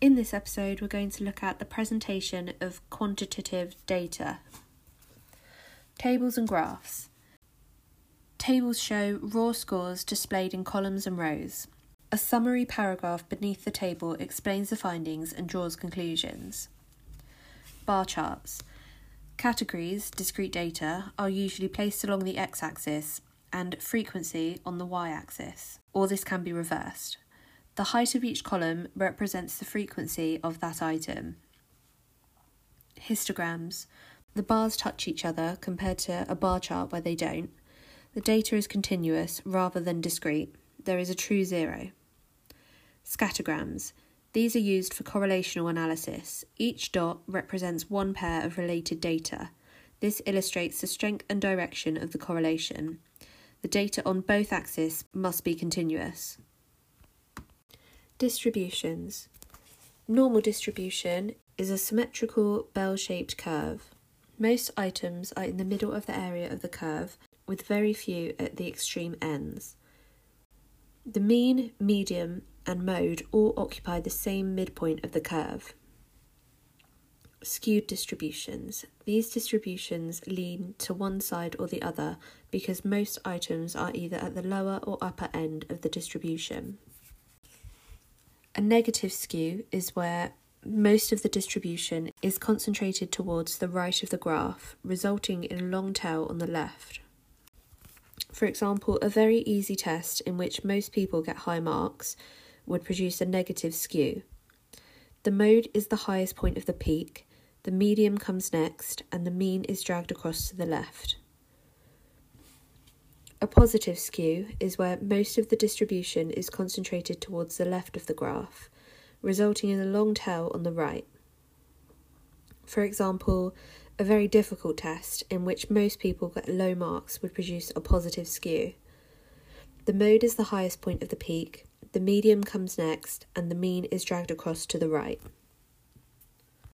In this episode, we're going to look at the presentation of quantitative data. Tables and graphs. Tables show raw scores displayed in columns and rows. A summary paragraph beneath the table explains the findings and draws conclusions. Bar charts. Categories, discrete data, are usually placed along the x axis and frequency on the y axis, or this can be reversed. The height of each column represents the frequency of that item. Histograms. The bars touch each other compared to a bar chart where they don't. The data is continuous rather than discrete. There is a true zero. Scattergrams. These are used for correlational analysis. Each dot represents one pair of related data. This illustrates the strength and direction of the correlation. The data on both axes must be continuous. Distributions. Normal distribution is a symmetrical bell shaped curve. Most items are in the middle of the area of the curve, with very few at the extreme ends. The mean, medium, and mode all occupy the same midpoint of the curve. Skewed distributions. These distributions lean to one side or the other because most items are either at the lower or upper end of the distribution. A negative skew is where most of the distribution is concentrated towards the right of the graph, resulting in a long tail on the left. For example, a very easy test in which most people get high marks would produce a negative skew. The mode is the highest point of the peak, the medium comes next, and the mean is dragged across to the left. A positive skew is where most of the distribution is concentrated towards the left of the graph, resulting in a long tail on the right. For example, a very difficult test in which most people get low marks would produce a positive skew. The mode is the highest point of the peak, the medium comes next, and the mean is dragged across to the right.